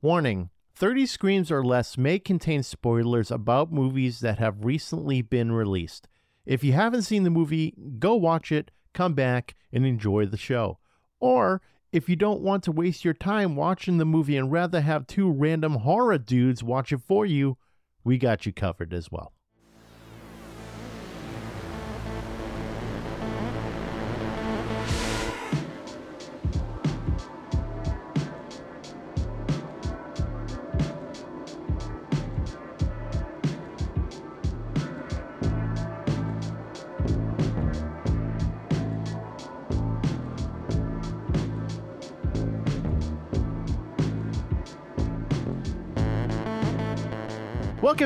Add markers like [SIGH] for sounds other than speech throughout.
Warning 30 Screams or Less may contain spoilers about movies that have recently been released. If you haven't seen the movie, go watch it, come back, and enjoy the show. Or if you don't want to waste your time watching the movie and rather have two random horror dudes watch it for you, we got you covered as well.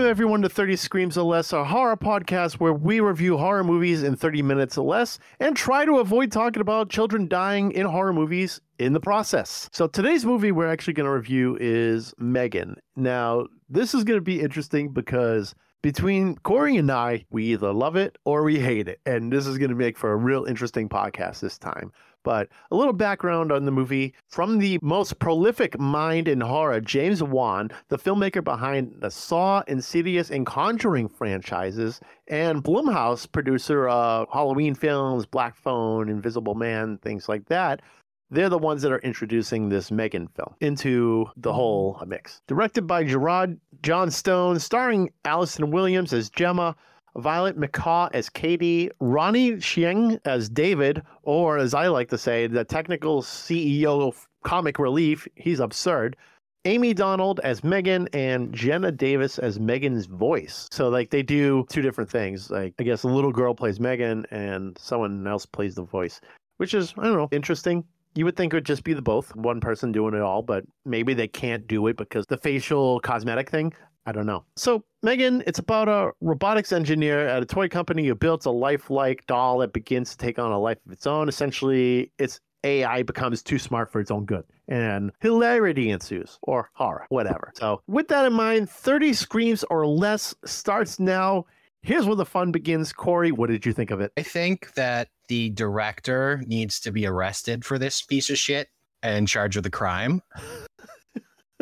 Welcome, everyone, to 30 Screams or Less, a horror podcast where we review horror movies in 30 minutes or less and try to avoid talking about children dying in horror movies in the process. So, today's movie we're actually going to review is Megan. Now, this is going to be interesting because between Corey and I, we either love it or we hate it. And this is going to make for a real interesting podcast this time. But a little background on the movie from the most prolific mind in horror, James Wan, the filmmaker behind the Saw, Insidious, and Conjuring franchises, and Blumhouse, producer of Halloween films, Black Phone, Invisible Man, things like that. They're the ones that are introducing this Megan film into the mm-hmm. whole uh, mix. Directed by Gerard Johnstone, starring Allison Williams as Gemma, Violet McGraw as Katie, Ronnie Chieng as David, or as I like to say, the technical CEO of Comic Relief. He's absurd. Amie Donald as Megan and Jenna Davis as Megan's voice. So like they do two different things. Like I guess a little girl plays Megan and someone else plays the voice, which is I don't know interesting. You would think it would just be the both, one person doing it all, but maybe they can't do it because the facial cosmetic thing. I don't know. So, Megan, it's about a robotics engineer at a toy company who builds a lifelike doll that begins to take on a life of its own. Essentially, its AI becomes too smart for its own good, and hilarity ensues, or horror, whatever. So, with that in mind, 30 Screams or Less starts now. Here's where the fun begins. Corey, what did you think of it? I think that the director needs to be arrested for this piece of shit and charged with the crime. [LAUGHS]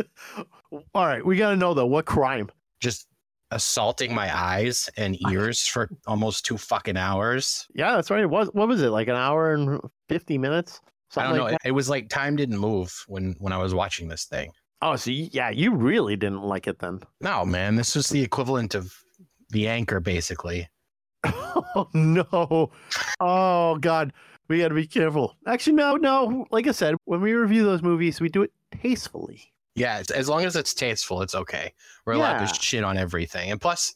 All right, we got to know though, what crime? Just assaulting my eyes and [LAUGHS] ears for almost two fucking hours. Yeah, that's right. It was what was it like an hour and fifty minutes? I don't know. like It, it was like time didn't move when when I was watching this thing. Oh, so you, yeah, you really didn't like it then. No, man, this was the equivalent of the anchor, basically. oh no! Oh god, we got to be careful. Actually, no, no. Like I said, when we review those movies, we do it tastefully. Yeah, as long as it's tasteful, it's okay. We're allowed to shit on everything, and plus,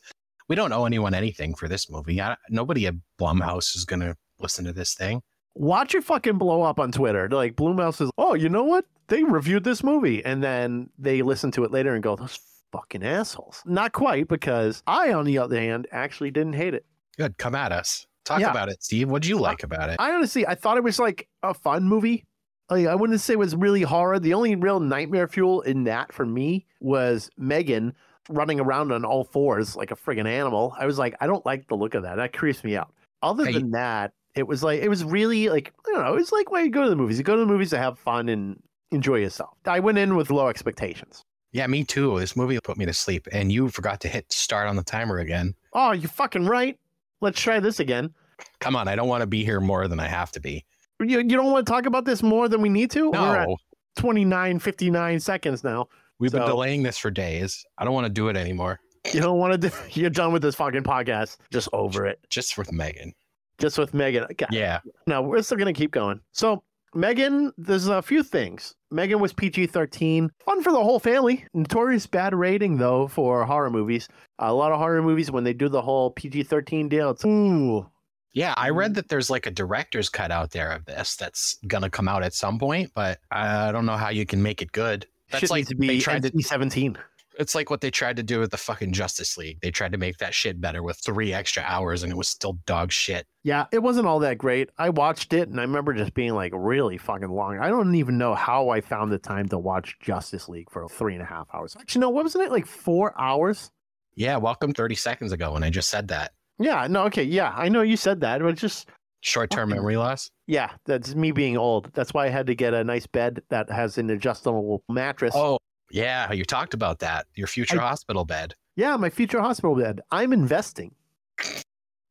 we don't owe anyone anything for this movie. I, nobody at Blumhouse is gonna listen to this thing. Watch it fucking blow up on Twitter. Like Blumhouse is, oh, you know what? They reviewed this movie, and then they listen to it later and go, those fucking assholes. Not quite, because I, on the other hand, actually didn't hate it. Good, come at us. Talk Yeah. about it, Steve. What'd you like about it? I honestly, I thought it was like a fun movie. Like, I wouldn't say it was really horror. The only real nightmare fuel in that for me was Megan running around on all fours like a friggin' animal. I was like, I don't like the look of that. That creeps me out. Other Hey. than that, it was like it was really like I don't know. It's like why you go to the movies. You go to the movies to have fun and enjoy yourself. I went in with low expectations. Yeah, me too. This movie put me to sleep, and you forgot to hit start on the timer again. Oh, you fucking right. Let's try this again. Come on, I don't want to be here more than I have to be. You, you don't want to talk about this more than we need to? We're at No, 29, 59 seconds now. we've been delaying this for days. I don't want to do it anymore. You don't want to do, [LAUGHS] you're done with this fucking podcast. Just over it. Just with Megan. Just with Megan. God, Yeah, No, we're still going to keep going. So, Megan, there's a few things. Megan was PG 13. Fun for the whole family. Notorious bad rating, though, for horror movies. A lot of horror movies, when they do the whole PG 13 deal, it's, ooh. yeah. I read that there's like a director's cut out there of this that's gonna come out at some point, but I don't know how you can make it good. That's like needs to they be tried to. NC 17. It's like what they tried to do with the fucking Justice League. They tried to make that shit better with three extra hours, and it was still dog shit. Yeah, it wasn't all that great. I watched it and I remember just being like really fucking long. I don't even know how I found the time to watch Justice League for three and a half hours. Actually, no, what wasn't it? Like four hours? Yeah, welcome 30 seconds ago when I just said that. Yeah, no, okay, yeah, I know you said that, but it's just Short term memory loss. yeah, that's me being old. That's why I had to get a nice bed that has an adjustable mattress. Oh, Yeah, you talked about that. Your future I- hospital bed. Yeah, my future hospital bed. I'm investing.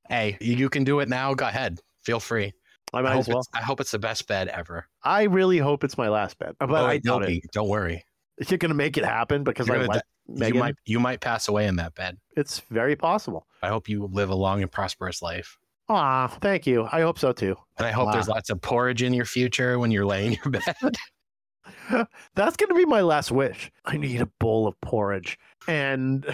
Hey, you can do it now. Go ahead. Feel free. I I might hope, as well. it's, I hope it's the best bed ever. I really hope it's my last bed, but Oh, I doubt it. Don't worry. Is it going to make it happen because You're I gonna You might you might pass away in that bed. It's very possible. I hope you live a long and prosperous life. Ah, thank you. I hope so too. And I hope there's lots of porridge in your future when you're laying your [LAUGHS] bed. [LAUGHS] That's going to be my last wish. I need a bowl of porridge. And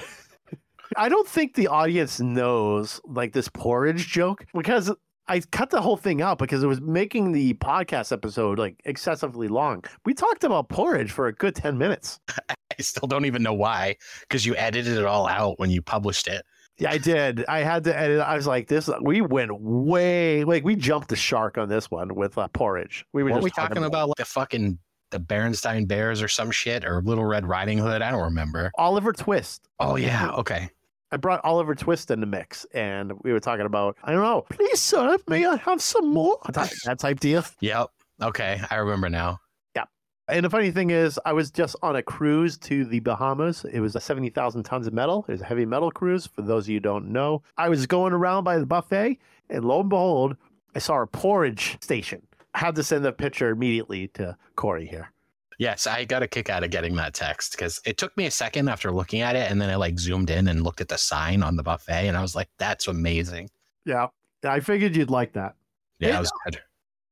[LAUGHS] I don't think the audience knows like this porridge joke because I cut the whole thing out because it was making the podcast episode like excessively long. We talked about porridge for a good 10 minutes. [LAUGHS] I still don't even know why, because you edited it all out when you published it. Yeah, I did. I had to edit. I was like, this, we went way, like, we jumped the shark on this one with uh, porridge. We were What just we talking about? Like the fucking the Berenstain Bears or some shit or Little Red Riding Hood? I don't remember. Oliver Twist. Oh yeah, okay. I brought Oliver Twist in the mix, and we were talking about, I don't know, please, sir, may I have some more? [LAUGHS] That, type deal. Yep. Okay, I remember now. Yep. And the funny thing is, I was just on a cruise to the Bahamas. It was a 70,000 tons of metal. It was a heavy metal cruise, for those of you who don't know. I was going around by the buffet, and lo and behold, I saw a porridge station. Had to send the picture immediately to Corey here. Yes, I got a kick out of getting that text because it took me a second after looking at it, and then I like zoomed in and looked at the sign on the buffet, and I was like, "That's amazing." Yeah. I figured you'd like that. Yeah, Yeah. it was uh, good.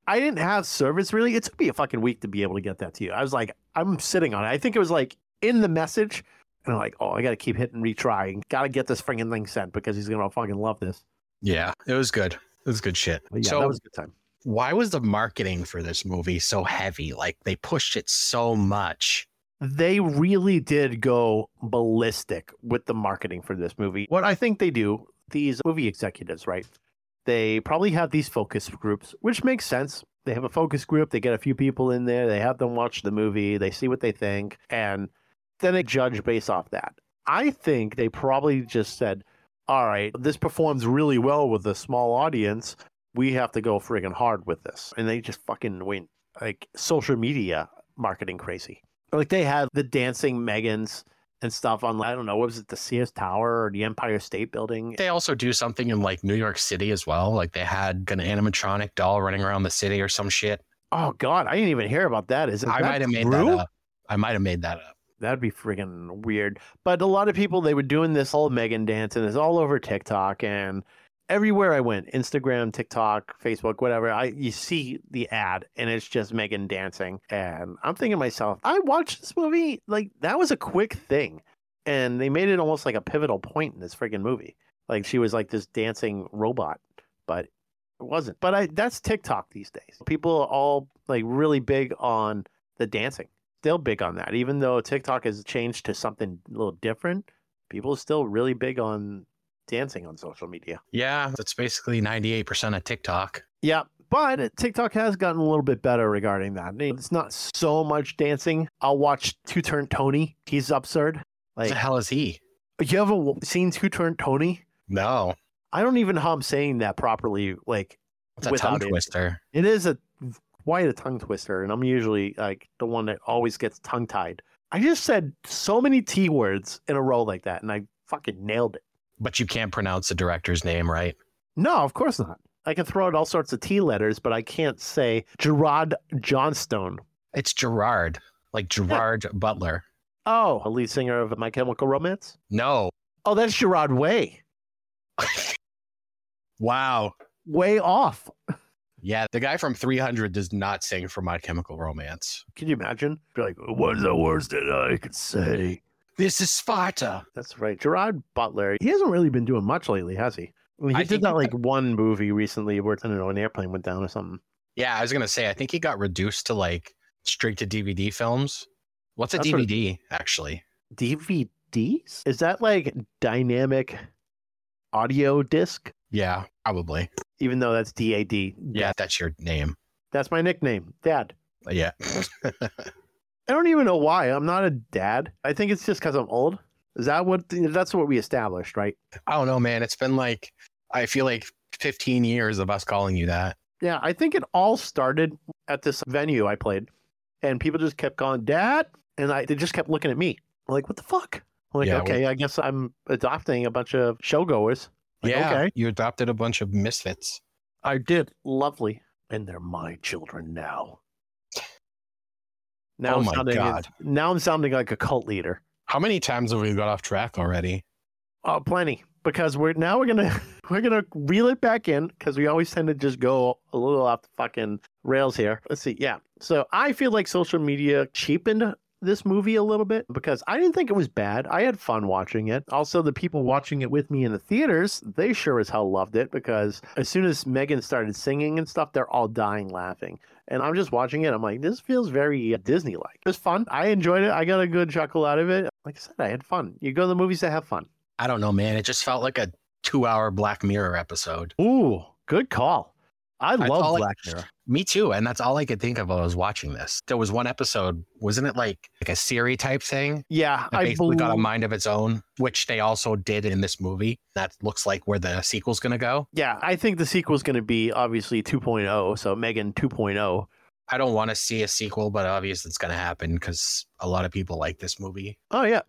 I didn't have service really. It took me a fucking week to be able to get that to you. I was like, I'm sitting on it. I think it was like in the message, and I'm like, oh, I got to keep hitting retry. and Got to get this freaking thing sent because he's gonna fucking love this. Yeah, it was good. It was good shit. But yeah, so, that was a good time. Why was the marketing for this movie so heavy? Like they pushed it so much. They really did go ballistic with the marketing for this movie. What I think they do, these movie executives, right? They probably have these focus groups, which makes sense. They have a focus group, they get a few people in there, they have them watch the movie, they see what they think, and then they judge based off that. I think they probably just said, all right, this performs really well with a small audience. We have to go friggin' hard with this. And they just fucking went like social media marketing crazy. Like they had the dancing Megans and stuff on, I don't know, what was it, the Sears Tower or the Empire State Building? They also do something in like New York City as well. Like they had an animatronic doll running around the city or some shit. Oh, God, I didn't even hear about that. Is it I might have made that up. I might have made that up. That'd be friggin' weird. But a lot of people, they were doing this whole Megan dance, and it's all over TikTok and everywhere I went, Instagram, TikTok, Facebook, whatever. I you see the ad, and it's just Megan dancing, and I'm thinking to myself, I watched this movie like that was a quick thing, and they made it almost like a pivotal point in this friggin' movie. Like she was like this dancing robot, but it wasn't. But I that's TikTok these days. People are all like really big on the dancing still big on that. Even though TikTok has changed to something a little different, people are still really big on dancing on social media. Yeah, that's basically 98% of TikTok. Yeah, but TikTok has gotten a little bit better regarding that. It's not so much dancing. I'll watch Two Turn Tony. He's absurd. What Like, the hell is he? you ever seen Two Turn Tony? No, I don't even know how I'm saying that properly. Like, it's a tongue it. twister. it is a quite a tongue twister, and I'm usually like the one that always gets tongue tied. I just said so many T words in a row like that, and I fucking nailed it. But you can't pronounce the director's name, right? No, of course not. I can throw out all sorts of T letters, but I can't say Gerard Johnstone. It's Gerard, like Gerard Butler. Oh, a lead singer of My Chemical Romance? No. Oh, that's Gerard Way. [LAUGHS] Wow. Way off. Yeah, the guy from 300 does not sing for My Chemical Romance. Can you imagine? Be like, what's the worst that I could say? This is Sparta. That's right. Gerard Butler. He hasn't really been doing much lately, has he? I mean, he I did that like one movie recently where I don't know, an airplane went down or something. Yeah, I was gonna say I think he got reduced to like straight to DVD films. What's a That's what- DVD actually? DVDs? Is that like dynamic audio disc? Yeah, probably. Even though that's DAD. Yeah, that's your name. That's my nickname, Dad. Yeah. [LAUGHS] I don't even know why. I'm not a dad. I think it's just because I'm old. Is that what? That's what we established, right? I don't know, man. It's been like I feel like 15 years of us calling you that. Yeah, I think it all started at this venue I played, and people just kept calling Dad, and I they just kept looking at me. I'm like, what the fuck? I'm like, Yeah, okay, I guess I'm adopting a bunch of showgoers. Like, yeah, okay. you adopted a bunch of misfits. I did. Lovely. And they're my children now. Now Oh I'm my sounding, God. Now I'm sounding like a cult leader. How many times have we got off track already? Oh, plenty. Because we're now we're gonna [LAUGHS] we're gonna reel it back in because we always tend to just go a little off the fucking rails here. Let's see. Yeah. So I feel like social media cheapened this movie a little bit because I didn't think it was bad. I had fun watching it. Also, the people watching it with me in the theaters, they sure as hell loved it because as soon as Megan started singing and stuff, they're all dying laughing. And I'm just watching it. I'm like, this feels very uh, Disney like. It was fun. I enjoyed it. I got a good chuckle out of it. Like I said, I had fun. You go to the movies to have fun. I don't know, man. It just felt like a two-hour Black Mirror episode. Ooh, good call. I That's love Black Mirror. Me too, and that's all I could think of while I was watching this. There was one episode, wasn't it like like a Siri type thing? Yeah, I basically believe. got a mind of its own, which they also did in this movie. That looks like where the sequel's gonna go. yeah, I think the sequel's going to be obviously 2.0. So Megan oh. 2.0. I don't want to see a sequel, but obviously it's gonna happen because a lot of people like this movie. Oh yeah.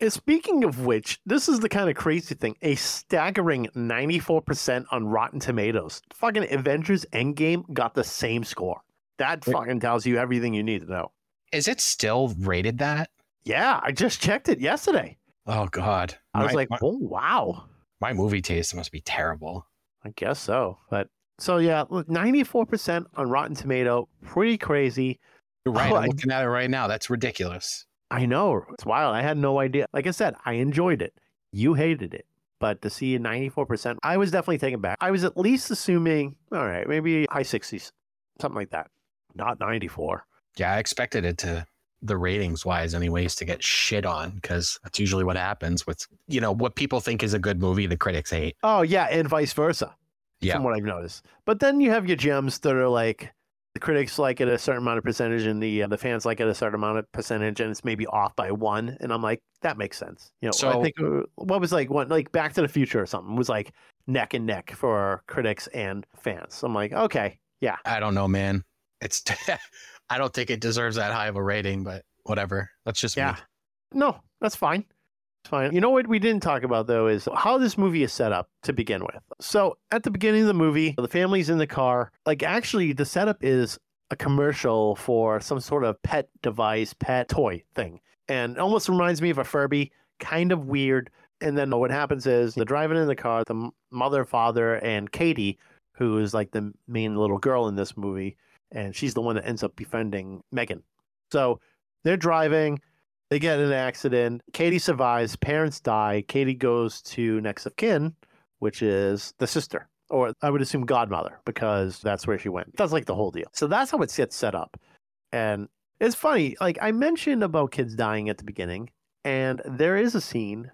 And speaking of which, this is the kind of crazy thing. A staggering 94% on Rotten Tomatoes. Fucking Avengers Endgame got the same score. That fucking tells you everything you need to know. Is it still rated that? Yeah, I just checked it yesterday. Oh God, I was My- like, my, oh wow. my movie taste must be terrible. I guess so. But so yeah, look, 94% on Rotten Tomato. Pretty crazy. You're right. Oh, I'm I- looking at it right now. That's ridiculous. I know. It's wild. I had no idea. Like I said, I enjoyed it. You hated it. But to see a 94%, I was definitely taken back. I was at least assuming, all right, maybe high 60s, something like that. Not 94. Yeah, I expected it to the ratings wise anyways to get shit on because that's usually what happens with you know what people think is a good movie the critics hate Oh, yeah, and vice versa, yeah from what I've noticed. But then you have your gems that are like, the critics like it a certain amount of percentage and the uh, the fans like it a certain amount of percentage and it's maybe off by one and I'm like that makes sense. You know, so, I think uh, what was like one like Back to the Future or something was like neck and neck for critics and fans. I'm like, okay, yeah. i don't know man it's [LAUGHS] i don't think it deserves that high of a rating but whatever that's just Yeah. me No, that's fine. Fine. You know what we didn't talk about though is how this movie is set up to begin with. So at the beginning of the movie, the family's in the car. Like actually the setup is a commercial for some sort of pet device, pet toy thing. And almost reminds me of a Furby, kind of weird. And then what happens is they're driving in the car, the mother, father, and Katie, who is like the main little girl in this movie, and she's the one that ends up befriending Megan. So they're driving, they get in an accident. Katie survives. Parents die. Katie goes to next of kin, which is the sister, or I would assume godmother, because that's where she went. That's like the whole deal. So that's how it gets set up. And it's funny. Like I mentioned about kids dying at the beginning, and there is a scene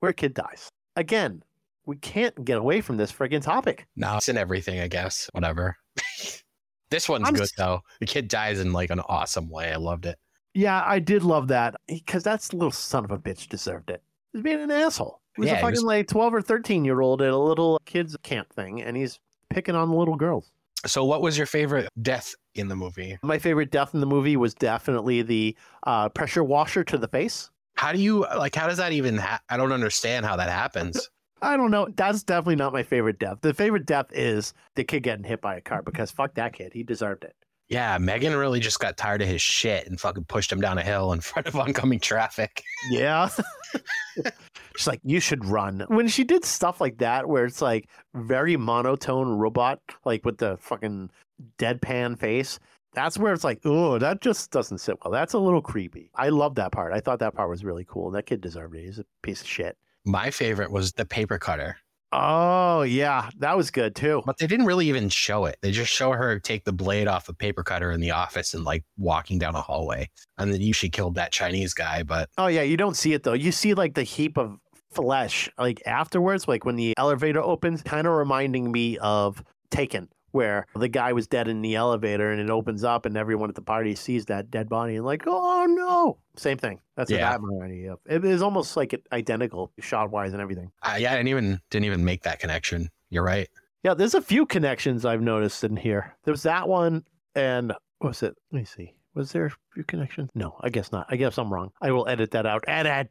where a kid dies. Again, we can't get away from this friggin' topic. no it's in everything i guess whatever [LAUGHS] this one's I'm good though the kid dies in like an awesome way i loved it Yeah, I did love that because that's little son of a bitch deserved it. He's being an asshole. He was Yeah, a fucking was- like twelve or thirteen year old at a little kids camp thing, and he's picking on the little girls. so what was your favorite death in the movie My favorite death in the movie was definitely the uh, pressure washer to the face. how do you like how does that even ha- i don't understand how that happens [LAUGHS] I don't know. That's definitely not my favorite death. The favorite death is the kid getting hit by a car because fuck that kid. He deserved it. Yeah, Megan really just got tired of his shit and fucking pushed him down a hill in [LAUGHS] front of oncoming traffic. Yeah. [LAUGHS] She's like, you should run. When she did stuff like that, where it's like very monotone robot, like with the fucking deadpan face, that's where it's like, oh, that just doesn't sit well. That's a little creepy. I love that part. I thought that part was really cool. That kid deserved it. He's a piece of shit. My favorite was the paper cutter, Oh, yeah. That was good too. but they didn't really even show it. They just show her take the blade off a paper cutter in the office and like walking down a hallway. And then you she killed that Chinese guy, but Oh, yeah. You don't see it though. You see like the heap of flesh like afterwards, like when the elevator opens, kind of reminding me of Taken, where the guy was dead in the elevator and it opens up and everyone at the party sees that dead body and like, oh no. Same thing. That's what Yeah. reminded me of. It is almost like identical shot wise and everything. uh, yeah, I didn't even didn't even make that connection. You're right. Yeah, there's a few connections I've noticed in here. There's that one and what was it? Let me see. Was there a few connections? No, I guess not. I guess I'm wrong. I will edit that out. Edit.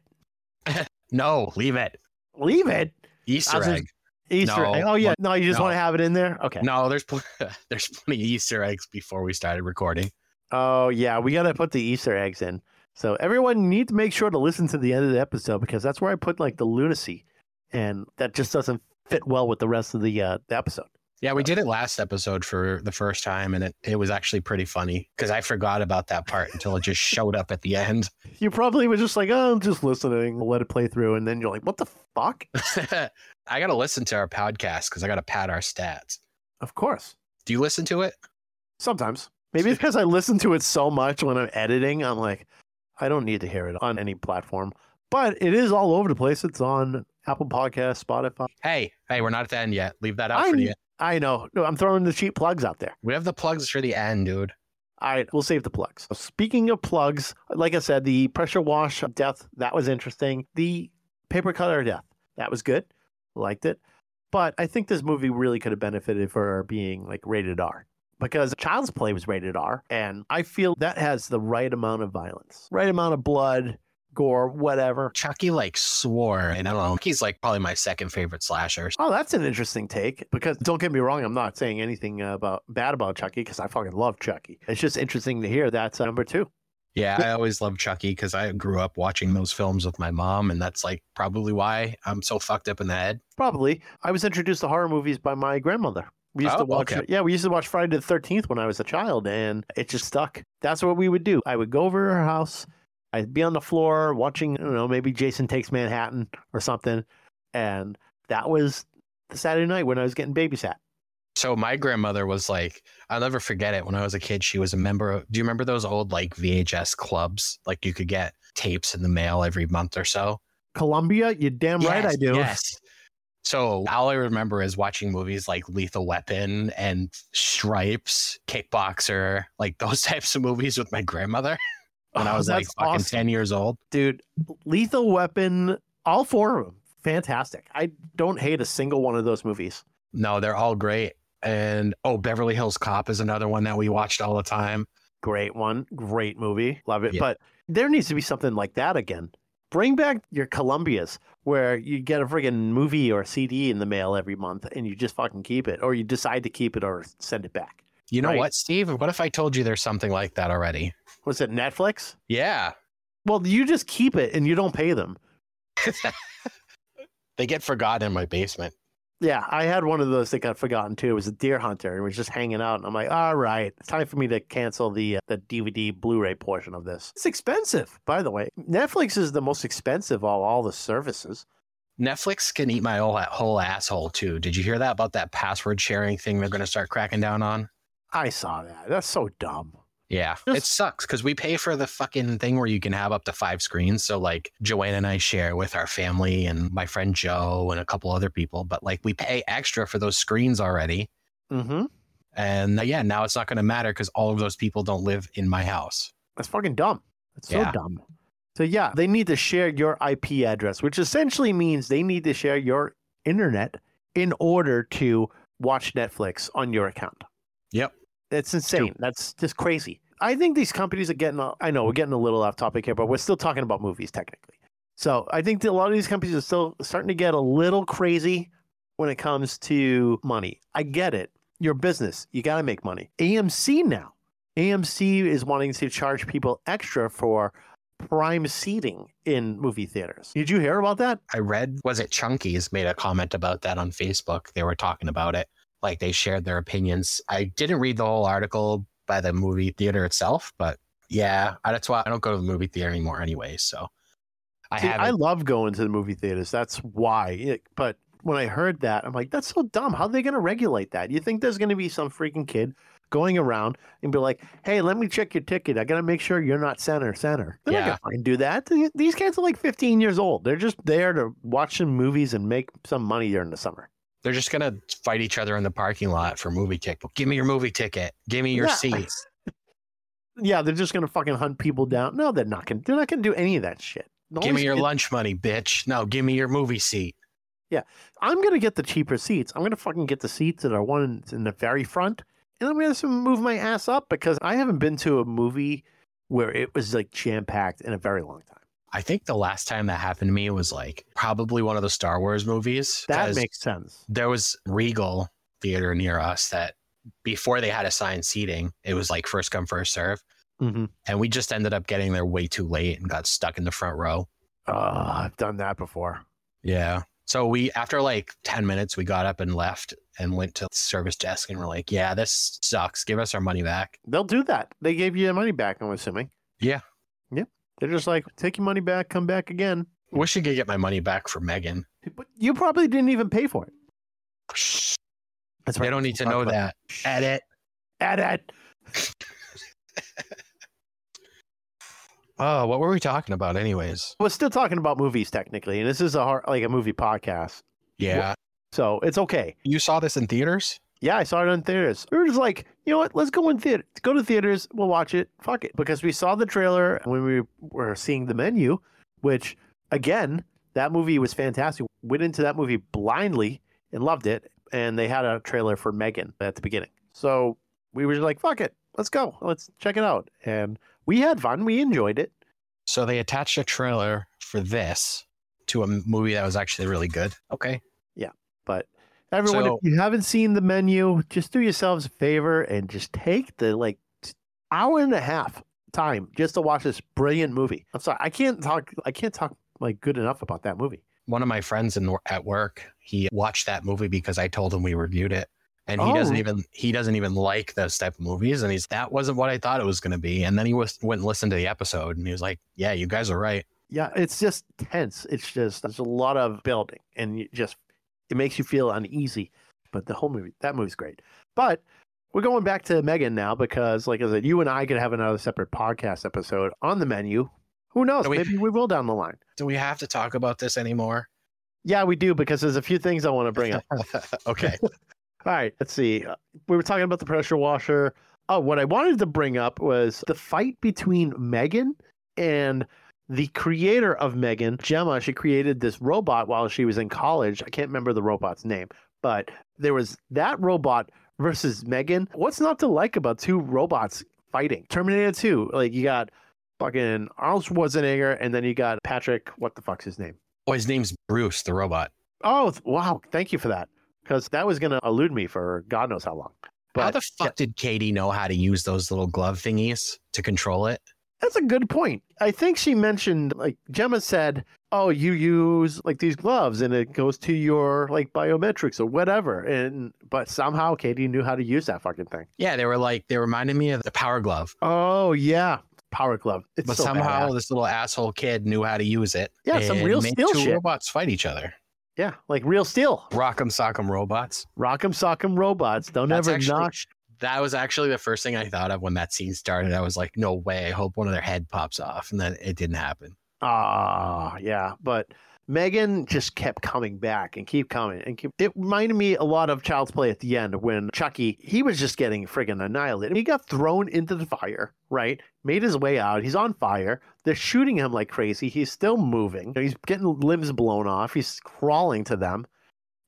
[LAUGHS] No, leave it. Leave it. Easter egg. Easter No. egg. Oh yeah. No, you just No. want to have it in there. Okay. No, there's pl- [LAUGHS] there's plenty of Easter eggs before we started recording. Oh yeah, we gotta put the Easter eggs in. So everyone need to make sure to listen to the end of the episode because that's where I put like the lunacy, and that just doesn't fit well with the rest of the uh, the episode. Yeah, we did it last episode for the first time, and it, it was actually pretty funny because I forgot about that part until it just showed up at the end. [LAUGHS] You probably were just like, oh, I'm just listening. We'll let it play through, and then you're like, what the fuck? [LAUGHS] I got to listen to our podcast because I got to pad our stats. Of course. Do you listen to it? Sometimes. Maybe it's because I listen to it so much when I'm editing. I'm like, I don't need to hear it on any platform. But it is all over the place. It's on Apple Podcasts, Spotify. Hey, hey, we're not at the end yet. Leave that out I, for the I know. No, I'm throwing the cheap plugs out there. We have the plugs for the end, dude. All right, we'll save the plugs. Speaking of plugs, like I said, the pressure wash death, that was interesting. The paper cutter death, that was good. Liked it. But I think this movie really could have benefited for being like rated R because Child's Play was rated R. And I feel that has the right amount of violence, right amount of blood, gore, whatever. Chucky like swore, and I don't know. He's like probably my second favorite slasher. Oh, that's an interesting take. Because don't get me wrong, I'm not saying anything about bad about Chucky because I fucking love Chucky. It's just interesting to hear that's uh, number two. Yeah, I always loved Chucky because I grew up watching those films with my mom, and that's like probably why I'm so fucked up in the head. Probably. I was introduced to horror movies by my grandmother. We used Oh, to watch okay. Yeah, we used to watch Friday the 13th when I was a child, and it just stuck. That's what we would do. I would go over to her house. I'd be on the floor watching, I don't know, maybe Jason Takes Manhattan or something. And that was the Saturday night when I was getting babysat. So my grandmother was like, I'll never forget it. When I was a kid, she was a member. Of, do you remember those old like VHS clubs? Like you could get tapes in the mail every month or so. Columbia, you damn right I do. Yes. So all I remember is watching movies like Lethal Weapon and Stripes, Kickboxer, like those [LAUGHS] types of movies with my grandmother [LAUGHS] when I Oh, was like fucking awesome. 10 years old. Dude, Lethal Weapon, all four of them, fantastic. I don't hate a single one of those movies. No, they're all great. And oh, Beverly Hills Cop is another one that we watched all the time. Great one. Great movie. Love it. Yeah. But there needs to be something like that again. Bring back your Columbias where you get a friggin' movie or CD in the mail every month and you just fucking keep it or you decide to keep it or send it back. You know Right. what, Steve? What if I told you there's something like that already? Was it Netflix? Yeah. Well, you just keep it and you don't pay them. [LAUGHS] They get forgotten in my basement. Yeah, I had one of those that got forgotten too. It was a Deer Hunter and it was just hanging out. And I'm like, all right, it's time for me to cancel the uh, the DVD Blu-ray portion of this. It's expensive, by the way. Netflix is the most expensive of all the services. Netflix can eat my whole, whole asshole too. Did you hear that about that password sharing thing they're going to start cracking down on? I saw that. That's so dumb. Yeah, Just- it sucks because we pay for the fucking thing where you can have up to five screens. So like Joanne and I share with our family and my friend Joe and a couple other people, but like we pay extra for those screens already. Mm-hmm. And uh, yeah, now it's not going to matter because all of those people don't live in my house. That's fucking dumb. That's so Yeah. dumb. So yeah, they need to share your IP address, which essentially means they need to share your internet in order to watch Netflix on your account. Yep. It's insane. That's just crazy. I think these companies are getting. I know we're getting a little off topic here, but we're still talking about movies technically. So I think that a lot of these companies are still starting to get a little crazy when it comes to money. I get it. Your business, you got to make money. AMC now. AMC is wanting to charge people extra for prime seating in movie theaters. Did you hear about that? I read, was it Chunky's made a comment about that on Facebook? They were talking about it. Like they shared their opinions. I didn't read the whole article by the movie theater itself, but yeah, that's why I don't go to the movie theater anymore anyway. So I have I love going to the movie theaters. That's why. It- but when I heard that, I'm like, that's so dumb. How are they going to regulate that? You think there's going to be some freaking kid going around and be like, hey, let me check your ticket. I got to make sure you're not center center. They're Yeah. not going to do that. These kids are like 15 years old. They're just there to watch some movies and make some money during the summer. They're just gonna fight each other in the parking lot for movie ticket. Give me your movie ticket. Give me your Yeah. seats. [LAUGHS] Yeah, they're just going to fucking hunt people down. No, they're not to. They're not to do any of that shit. The Give me your shit- lunch money, bitch. No, give me your movie seat. Yeah, I'm gonna get the cheaper seats. I'm gonna fucking get the seats that are one in the very front, and I'm gonna move my ass up because I haven't been to a movie where it was like jam packed in a very long time. I think the last time that happened to me was like probably one of the Star Wars movies. That makes sense. there was Regal Theater near us that before they had assigned seating, it was like first come, first serve. Mm-hmm. And we just ended up getting there way too late and got stuck in the front row. Oh, I've done that before. Yeah. So we, after like 10 minutes, we got up and left and went to the service desk and we're like, yeah, this sucks. Give us our money back. They'll do that. They gave you your money back, I'm assuming. Yeah. Yeah. They're just like, take your money back, come back again. Wish I could get my money back for Megan. But you probably didn't even pay for it. Shh, That's They don't need to know that. Edit. Edit. [LAUGHS] Oh, what were we talking about, anyways? We're still talking about movies technically, and this is a hard, like a movie podcast, Yeah. so it's okay. You saw this in theaters? Yeah, I saw it in theaters. We were just like, you know what? Let's go in theater. Go to theaters. We'll watch it. Fuck it, because we saw the trailer when we were seeing the menu, which again, that movie was fantastic. Went into that movie blindly and loved it, and they had a trailer for Megan at the beginning. So we were just like, fuck it, let's go, let's check it out, and we had fun. We enjoyed it. So they attached a trailer for this to a movie that was actually really good. Okay. Yeah. But everyone, So- if you haven't seen the menu, just do yourselves a favor and just take the like hour and a half time just to watch this brilliant movie. I'm sorry, I can't talk. I can't talk like good enough about that movie. One of my friends in at work, he watched that movie because I told him we reviewed it. And he Oh. doesn't even he doesn't even like those type of movies. And he's that wasn't what I thought it was gonna be. And then he was went and listened to the episode and he was like, Yeah, you guys are right. Yeah, it's just tense. It's just there's a lot of building, and you just it makes you feel uneasy. But the whole movie, that movie's great. But we're going back to Megan now because, like I said, you and I could have another separate podcast episode on the menu. Who knows? We- Maybe we will down the line. Do we have to talk about this anymore? Yeah, we do because there's a few things I want to bring up. [LAUGHS] okay. [LAUGHS] All right, let's see. We were talking about the pressure washer. Oh, what I wanted to bring up was the fight between Megan and the creator of Megan, Gemma. She created this robot while she was in college. I can't remember the robot's name, but there was that robot versus Megan. What's not to like about two robots fighting? Terminator 2, like you got fucking Arnold Schwarzenegger, and then you got Patrick, what the fuck's his name? Oh, his name's Bruce, the robot. Oh, wow. Thank you for that. Because that was going to elude me for God knows how long. But how the fuck did Katie know how to use those little glove thingies to control it? That's a good point. I think she mentioned, like, Gemma said, oh, you use like these gloves and it goes to your like biometrics or whatever. And, but somehow Katie knew how to use that fucking thing. Yeah, they were like they reminded me of the power glove. Oh, yeah. Power glove. It's but so somehow badass. this little asshole kid knew how to use it. Yeah, some real steel two shit. robots fight each other. Yeah, like real steel. Rock'em sock'em robots. Rock'em sock'em robots. Don't That's ever actually- knock. That was actually the first thing I thought of when that scene started. I was like, no way. I hope one of their head pops off. And then it didn't happen. Ah, yeah. But Megan just kept coming back and keep coming. And keep, it reminded me a lot of Child's Play at the end when Chucky, he was just getting friggin' annihilated. He got thrown into the fire, right? Made his way out. He's on fire. They're shooting him like crazy. He's still moving. He's getting limbs blown off. He's crawling to them.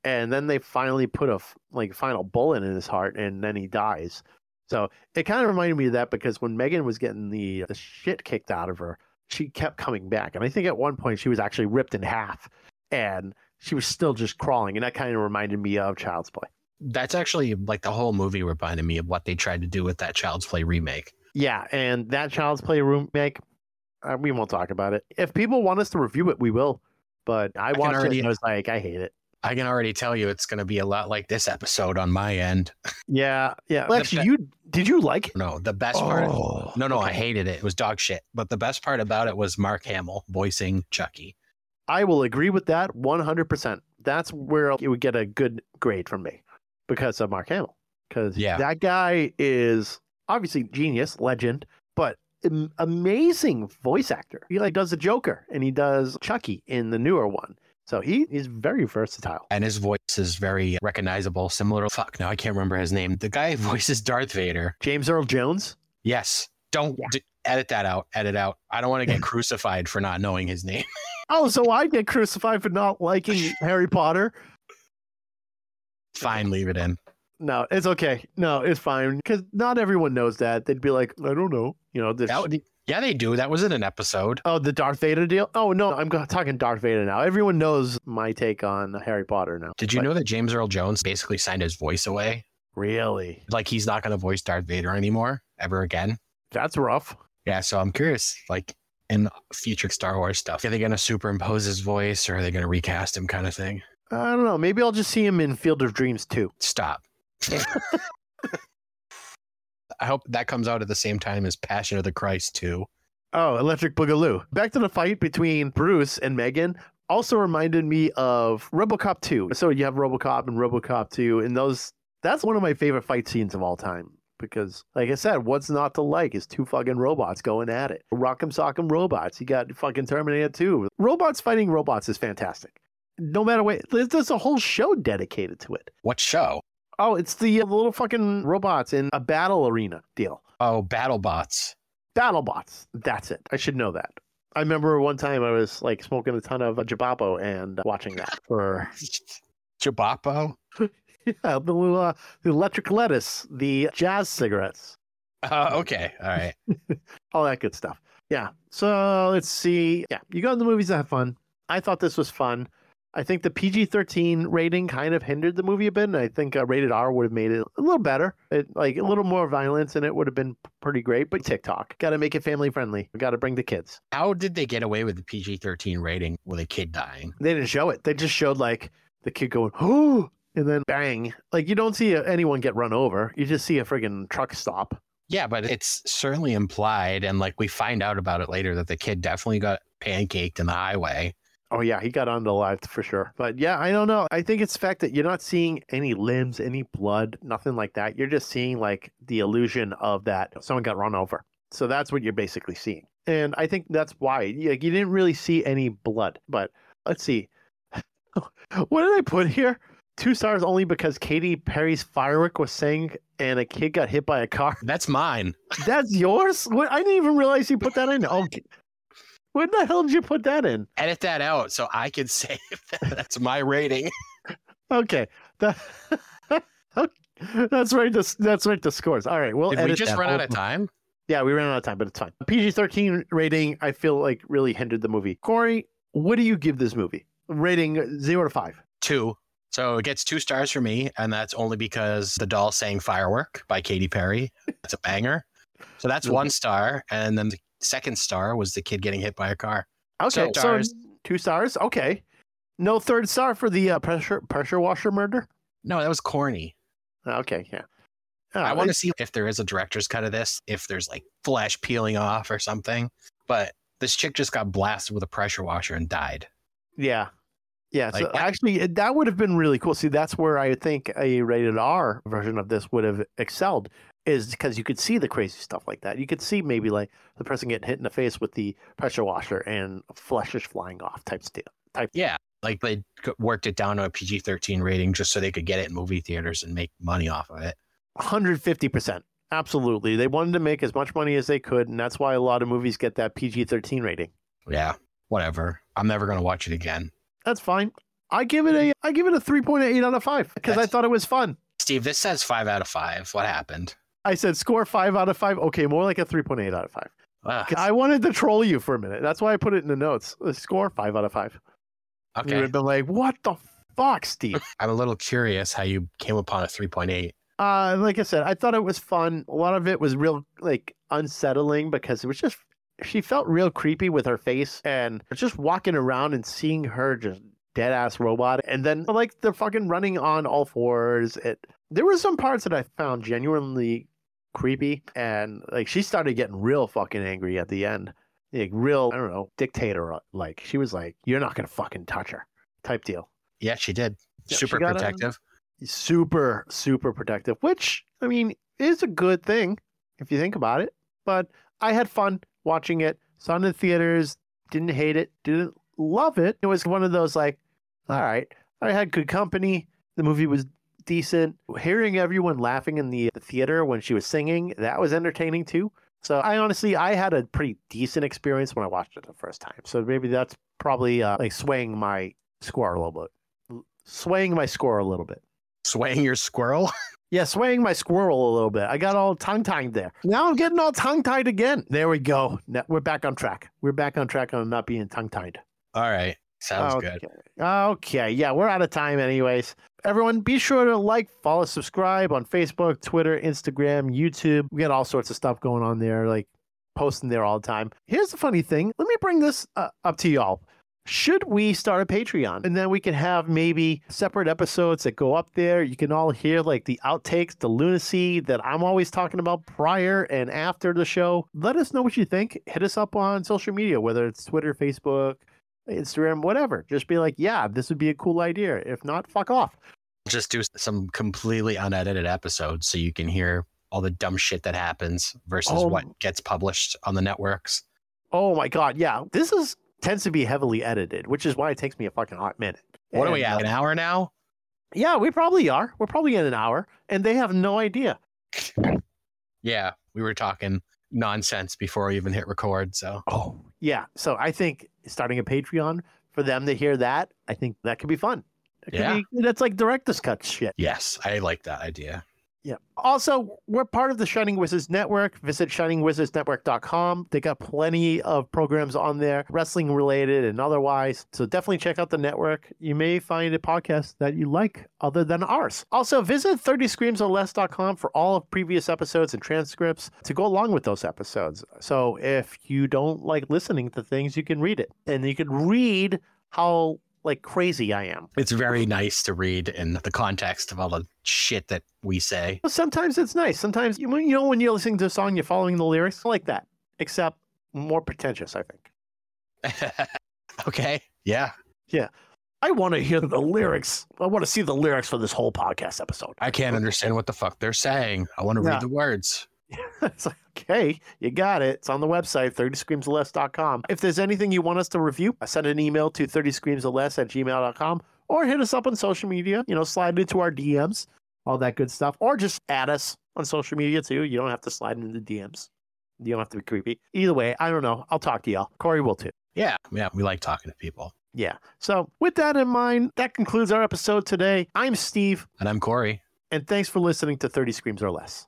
And then they finally put a like final bullet in his heart and then he dies. So it kind of reminded me of that because when Megan was getting the, the shit kicked out of her, she kept coming back. And I think at one point she was actually ripped in half and she was still just crawling. And that kind of reminded me of Child's Play. That's actually like the whole movie reminded me of what they tried to do with that Child's Play remake. Yeah. And that Child's Play remake, uh, we won't talk about it. If people want us to review it, we will. But I can watched it and I was like, I hate it. I can already tell you it's going to be a lot like this episode on my end. Yeah. Yeah. Well, actually, be- you did you like it? No, the best part. Oh, No, no, I hated it. It was dog shit. But the best part about it was Mark Hamill voicing Chucky. I will agree with that 100%. That's where it would get a good grade from me because of Mark Hamill. Because Yeah. that guy is obviously genius, legend, but amazing voice actor. He like does the Joker and he does Chucky in the newer one. So he is very versatile. And his voice is very recognizable, similar. Fuck, now I can't remember his name. The guy [LAUGHS] voices Darth Vader. James Earl Jones. Yes. Don't Yeah. d- edit that out. Edit out. I don't want to get [LAUGHS] crucified for not knowing his name. [LAUGHS] Oh, so I get crucified for not liking Harry Potter. Fine, leave it in. No, it's okay. No, it's fine because not everyone knows that. They'd be like, I don't know. You know, this That would Yeah, they do. That was in an episode. Oh, the Darth Vader deal? Oh, no, I'm talking Darth Vader now. Everyone knows my take on Harry Potter now. Did you But know that James Earl Jones basically signed his voice away? Really? Like he's not going to voice Darth Vader anymore ever again. That's rough. Yeah, so I'm curious, like in future Star Wars stuff, are they going to superimpose his voice or are they going to recast him kind of thing? I don't know. Maybe I'll just see him in Field of Dreams too. Stop. [LAUGHS] I hope that comes out at the same time as Passion of the Christ too. Oh, Electric Boogaloo. Back to the fight between Bruce and Megan. Also reminded me of RoboCop 2. So you have RoboCop and RoboCop 2, and those that's one of my favorite fight scenes of all time. Because, like I said, what's not to like is two fucking robots going at it. Rock'em sock'em robots. You got fucking Terminator 2. Robots fighting robots is fantastic. No matter what, there's, there's a whole show dedicated to it. What show? Oh, it's the uh, little fucking robots in a battle arena deal. Oh, BattleBots. BattleBots. That's it. I should know that. I remember one time I was like smoking a ton of uh, Jabapo and uh, watching that for [LAUGHS] Jabapo? [LAUGHS] yeah, the, uh, the electric lettuce, the jazz cigarettes, Uh, okay. All right. [LAUGHS] all that good stuff. Yeah. So let's see. Yeah, you go to the movies to have fun. I thought this was fun. I think the PG 13 rating kind of hindered the movie a bit, and I think uh, rated R would have made it a little better. It, like a little more violence, and it would have been pretty great. But TikTok, got to make it family friendly. We Got to bring the kids. How did they get away with the PG 13 rating with a kid dying? They didn't show it. They just showed like the kid going, oh, and then bang. Like you don't see anyone get run over. You just see a friggin' truck stop. Yeah, but it's certainly implied. And like we find out about it later that the kid definitely got pancaked in the highway. Oh yeah, he got unalived for sure. But yeah, I don't know. I think it's the fact that you're not seeing any limbs, any blood, nothing like that. You're just seeing like the illusion of that someone got run over. So that's what you're basically seeing. And I think that's why like, you didn't really see any blood. But let's see. [LAUGHS] what did I put here? Two stars only because Katy Perry's firework was sang and a kid got hit by a car. That's mine. That's yours? What? I didn't even realize you put that in. [LAUGHS] Okay. When the hell did you put that in? Edit that out so I can [LAUGHS] say that's my rating. [LAUGHS] Okay. That, [LAUGHS] that's right. That's right. The scores. All right. Well, Did we just run out of time? Yeah, we ran out of time, but it's fine. PG thirteen rating. I feel like really hindered the movie. Corey, what do you give this movie? Rating zero to five. Two. So it gets two stars for me, and that's only because the doll sang Firework by Katy Perry. It's a banger. So that's one star. And then the second star was the kid getting hit by a car. Okay, So so, stars. two stars. Okay, no third star for the uh, pressure pressure washer murder. No, that was corny. Okay, yeah. I Uh, want to see if there is a director's cut of this, if there's like flesh peeling off or something. But this chick just got blasted with a pressure washer and died. Yeah. Yeah. Like so that- actually, that would have been really cool. See, that's where I think a rated R version of this would have excelled, is because you could see the crazy stuff like that. You could see maybe like the person getting hit in the face with the pressure washer and flesh is flying off type stuff. Type. Yeah, like they worked it down to a PG 13 rating just so they could get it in movie theaters and make money off of it. 150%. Absolutely. They wanted to make as much money as they could. And that's why a lot of movies get that PG 13 rating. Yeah, whatever. I'm never going to watch it again. That's fine. I give it a I give it a 3.8 out of 5 because I thought it was fun. Steve, this says five out of five. What happened? I said score 5 out of 5. Okay, more like a 3.8 out of 5. Ugh, I wanted to troll you for a minute. That's why I put it in the notes. The score five out of five. You would okay. have been like, "What the fuck, Steve?" [LAUGHS] I'm a little curious how you came upon a 3.8. uh, like I said, I thought it was fun. A lot of it was real, like unsettling because it was just she felt real creepy with her face and just walking around and seeing her just dead ass robot, and then like the fucking running on all fours. It there were some parts that I found genuinely creepy, and like she started getting real fucking angry at the end. Like real, I don't know, dictator uh, like. She was like, "You're not gonna fucking touch her," type deal. Yeah, she did. Yeah, she Super a- um, protective. super super protective which i mean is a good thing if you think about it but i had fun watching it saw it in the theaters didn't hate it didn't love it it was one of those like all right i had good company the movie was decent hearing everyone laughing in the theater when she was singing that was entertaining too so i honestly i had a pretty decent experience when i watched it the first time so maybe that's probably uh, like swaying my score a little bit swaying my score a little bit Swaying your squirrel. [LAUGHS] Yeah, swaying my squirrel a little bit. I got all tongue tied there. Now I'm getting all tongue tied again. There we go. Now we're back on track. We're back on track on not being tongue tied. All right. Sounds okay. good. Okay. Yeah, we're out of time, anyways. Everyone, be sure to like, follow, subscribe on Facebook, Twitter, Instagram, YouTube. We got all sorts of stuff going on there, like posting there all the time. Here's the funny thing. Let me bring this uh, up to y'all. Should we start a Patreon and then we can have maybe separate episodes that go up there? You can all hear like the outtakes, the lunacy that I'm always talking about prior and after the show. Let us know what you think. Hit us up on social media, whether it's Twitter, Facebook, Instagram, whatever. Just be like, yeah, this would be a cool idea. If not, fuck off. Just do some completely unedited episodes so you can hear all the dumb shit that happens versus Oh. what gets published on the networks. Oh my god, yeah. This is tends to be heavily edited, which is why it takes me a fucking hot minute. What are we And, at? An uh, hour now? yeah, we probably are. We're probably in an hour, and they have no idea. Yeah, we were talking nonsense before we even hit record. So Oh, yeah. So I think starting a Patreon for them to hear that, I think that could be fun. Could Yeah. be, that's like director's cut shit. yes, I like that idea. Yeah. Also, we're part of the Shining Wizards Network. Visit shiningwizardsnetwork.com. They got plenty of programs on there, wrestling related and otherwise. So definitely check out the network. You may find a podcast that you like other than ours. Also, visit 30screamsorless.com for all of previous episodes and transcripts to go along with those episodes. So if you don't like listening to things, you can read it. And you can read how like crazy I am. It's very nice to read in the context of all the shit that we say. Well, Sometimes it's nice. Sometimes you you know when you're listening to a song, you're following the lyrics like that, except more pretentious. I think. [LAUGHS] okay. Yeah. Yeah. I want to hear the lyrics. I want to see the lyrics for this whole podcast episode. I can't understand what the fuck they're saying. I want to Yeah. read the words. [LAUGHS] it's like, okay, you got it. It's on the website, 30screamsless.com. If there's anything you want us to review, uh, send an email to 30screamsless at gmail.com or hit us up on social media. You know, slide into our DMs, all that good stuff. Or just add us on social media too. You don't have to slide into the DMs. You don't have to be creepy. Either way, I don't know. I'll talk to y'all. Corey will too. Yeah. Yeah. We like talking to people. Yeah. So, with that in mind, that concludes our episode today. I'm Steve, And I'm Corey. and thanks for listening to 30 Screams or Less.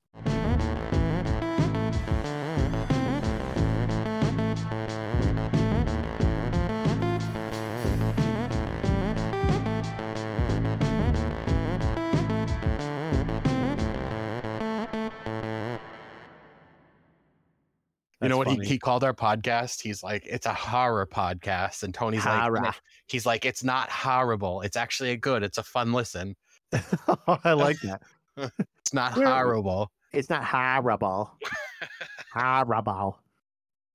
You know what he, he called our podcast? He's like, it's a horror podcast. And Tony's Horror. like, he's like, it's not horrible. It's actually a good. It's a fun listen. [LAUGHS] I like that. [LAUGHS] It's not horrible. It's not horrible. [LAUGHS] horrible.